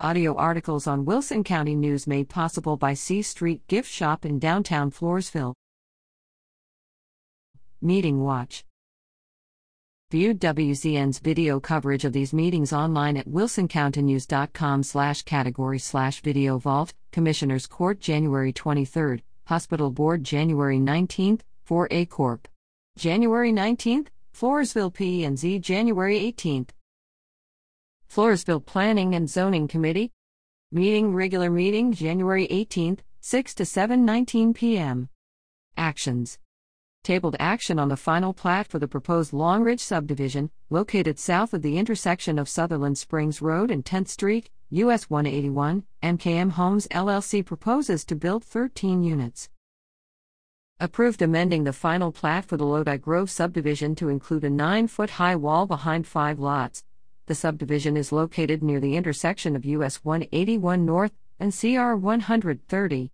Audio articles on Wilson County News made possible by C Street Gift Shop in downtown Floresville. Meeting Watch. View WCN's video coverage of these meetings online at wilsoncountynews.com slash category slash video vault, Commissioners Court January 23, Hospital Board January 19, 4A Corp. January 19, Floresville P and Z January 18. Floresville Planning and Zoning Committee. Meeting regular meeting January 18th, 6 to 7:19 p.m. Actions. Tabled action on the final plat for the proposed Long Ridge subdivision, located south of the intersection of Sutherland Springs Road and 10th Street, US 181. MKM Homes LLC proposes to build 13 units. Approved amending the final plat for the Lodi Grove subdivision to include a 9 foot high wall behind five lots, the subdivision is located near the intersection of US 181 North and CR 130.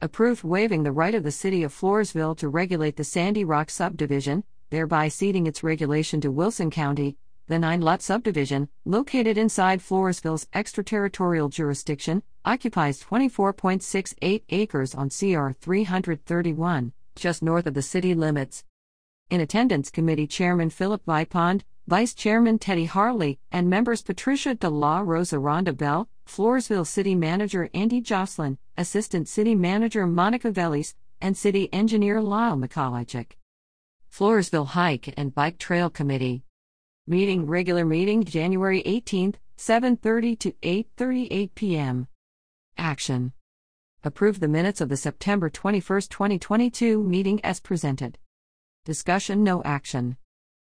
Approved waiving the right of the City of Floresville to regulate the Sandy Rock subdivision, thereby ceding its regulation to Wilson County. The nine lot subdivision, located inside Floresville's extraterritorial jurisdiction, occupies 24.68 acres on CR 331, just north of the city limits. In attendance, Committee Chairman Philip Vipond, Vice Chairman Teddy Harley, and members Patricia De La Rosa Rhonda Bell, Floresville City Manager Andy Jocelyn, Assistant City Manager Monica Velis, and City Engineer Lyle Mikolajczyk. Floresville Hike and Bike Trail Committee. Meeting regular meeting January 18th, 7:30 to 8:38 p.m. Action. Approve the minutes of the September 21, 2022 meeting as presented. Discussion no action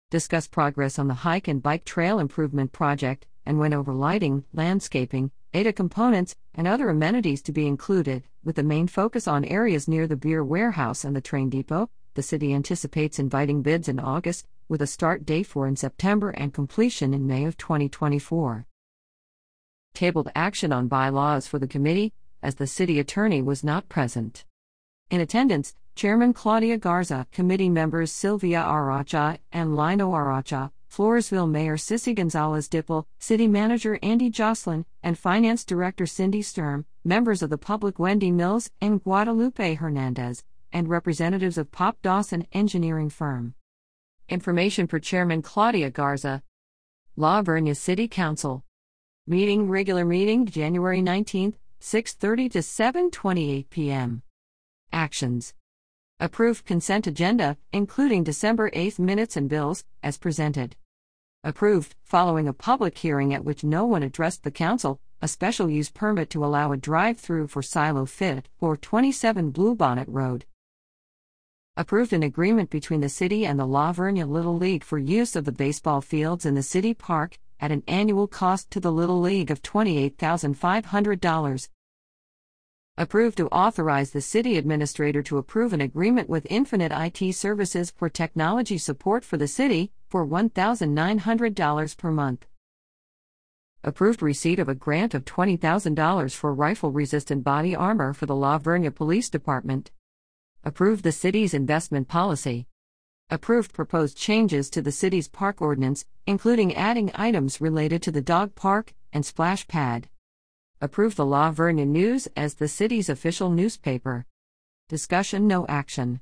discuss progress on the hike and bike trail improvement project, and went over lighting, landscaping, ADA components, and other amenities to be included, with the main focus on areas near the beer warehouse and the train depot. The city anticipates inviting bids in August, with a start date for in September and completion in May of 2024. Tabled action on bylaws for the committee, as the city attorney was not present. In attendance, Chairman Claudia Garza, committee members Sylvia Aracha and Lino Aracha, Floresville Mayor Sissy Gonzalez Dippel, City Manager Andy Jocelyn, and Finance Director Cindy Sturm, members of the public Wendy Mills and Guadalupe Hernandez, and representatives of Pape-Dawson Engineering Firm. Information for Chairman Claudia Garza. La Vernia City Council. Meeting regular meeting January 19, 6:30 to 7:28 p.m. Actions. Approved consent agenda, including December 8 minutes and bills, as presented. Approved, following a public hearing at which no one addressed the council, a special use permit to allow a drive through for Silo Fit for 27 Bluebonnet Road. Approved an agreement between the city and the La Vernia Little League for use of the baseball fields in the city park at an annual cost to the Little League of $28,500. Approved to authorize the city administrator to approve an agreement with Infinite IT Services for technology support for the city for $1,900 per month. Approved receipt of a grant of $20,000 for rifle resistant body armor for the La Vernia Police Department. Approved the city's investment policy. Approved proposed changes to the city's park ordinance, including adding items related to the dog park and splash pad. Approve the La Vernia News as the city's official newspaper. Discussion no action.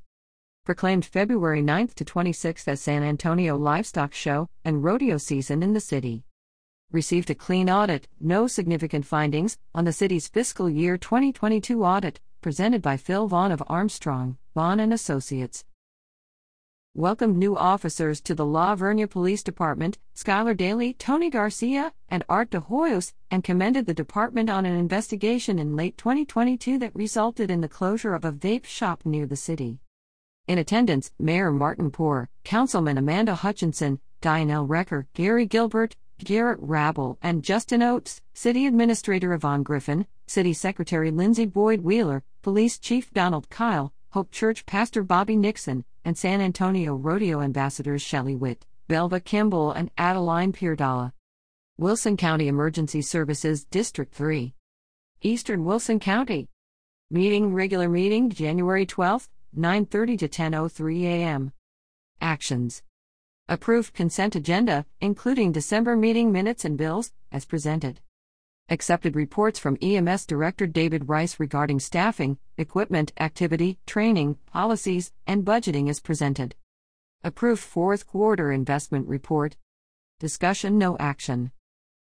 Proclaimed February 9th to 26th as San Antonio Livestock Show and Rodeo Season in the city. Received a clean audit, no significant findings, on the city's fiscal year 2022 audit, presented by Phil Vaughan of Armstrong, Vaughan and Associates welcomed new officers to the La Vernia Police Department, Skylar Daly, Tony Garcia, and Art De Hoyos, and commended the department on an investigation in late 2022 that resulted in the closure of a vape shop near the city. In attendance, Mayor Martin Poor, Councilman Amanda Hutchinson, Dianelle Recker, Gary Gilbert, Garrett Rabel, and Justin Oates, City Administrator Yvonne Griffin, City Secretary Lindsay Boyd Wheeler, Police Chief Donald Kyle, Hope Church Pastor Bobby Nixon, and San Antonio Rodeo Ambassadors Shelley Witt, Belva Kimball, and Adeline Pierdala. Wilson County Emergency Services District 3. Eastern Wilson County. Meeting regular meeting January 12, 9:30 to 10:03 a.m. Actions. Approved consent agenda, including December meeting minutes and bills, as presented. Accepted reports from EMS Director David Rice regarding staffing, equipment, activity, training, policies, and budgeting is presented. Approved fourth quarter investment report. Discussion no action.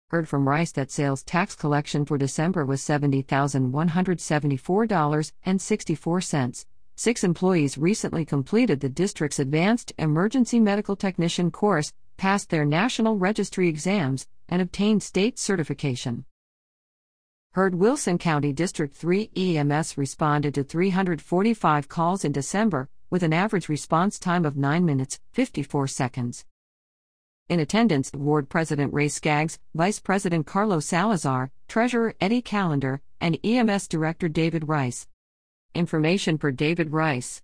Heard from Rice that sales tax collection for December was $70,174.64. Six employees recently completed the district's Advanced Emergency Medical Technician course, passed their National Registry exams, and obtained state certification. Heard Wilson County District 3 EMS responded to 345 calls in December, with an average response time of 9 minutes, 54 seconds. In attendance, Ward President Ray Skaggs, Vice President Carlos Salazar, Treasurer Eddie Callender, and EMS Director David Rice. Information per David Rice.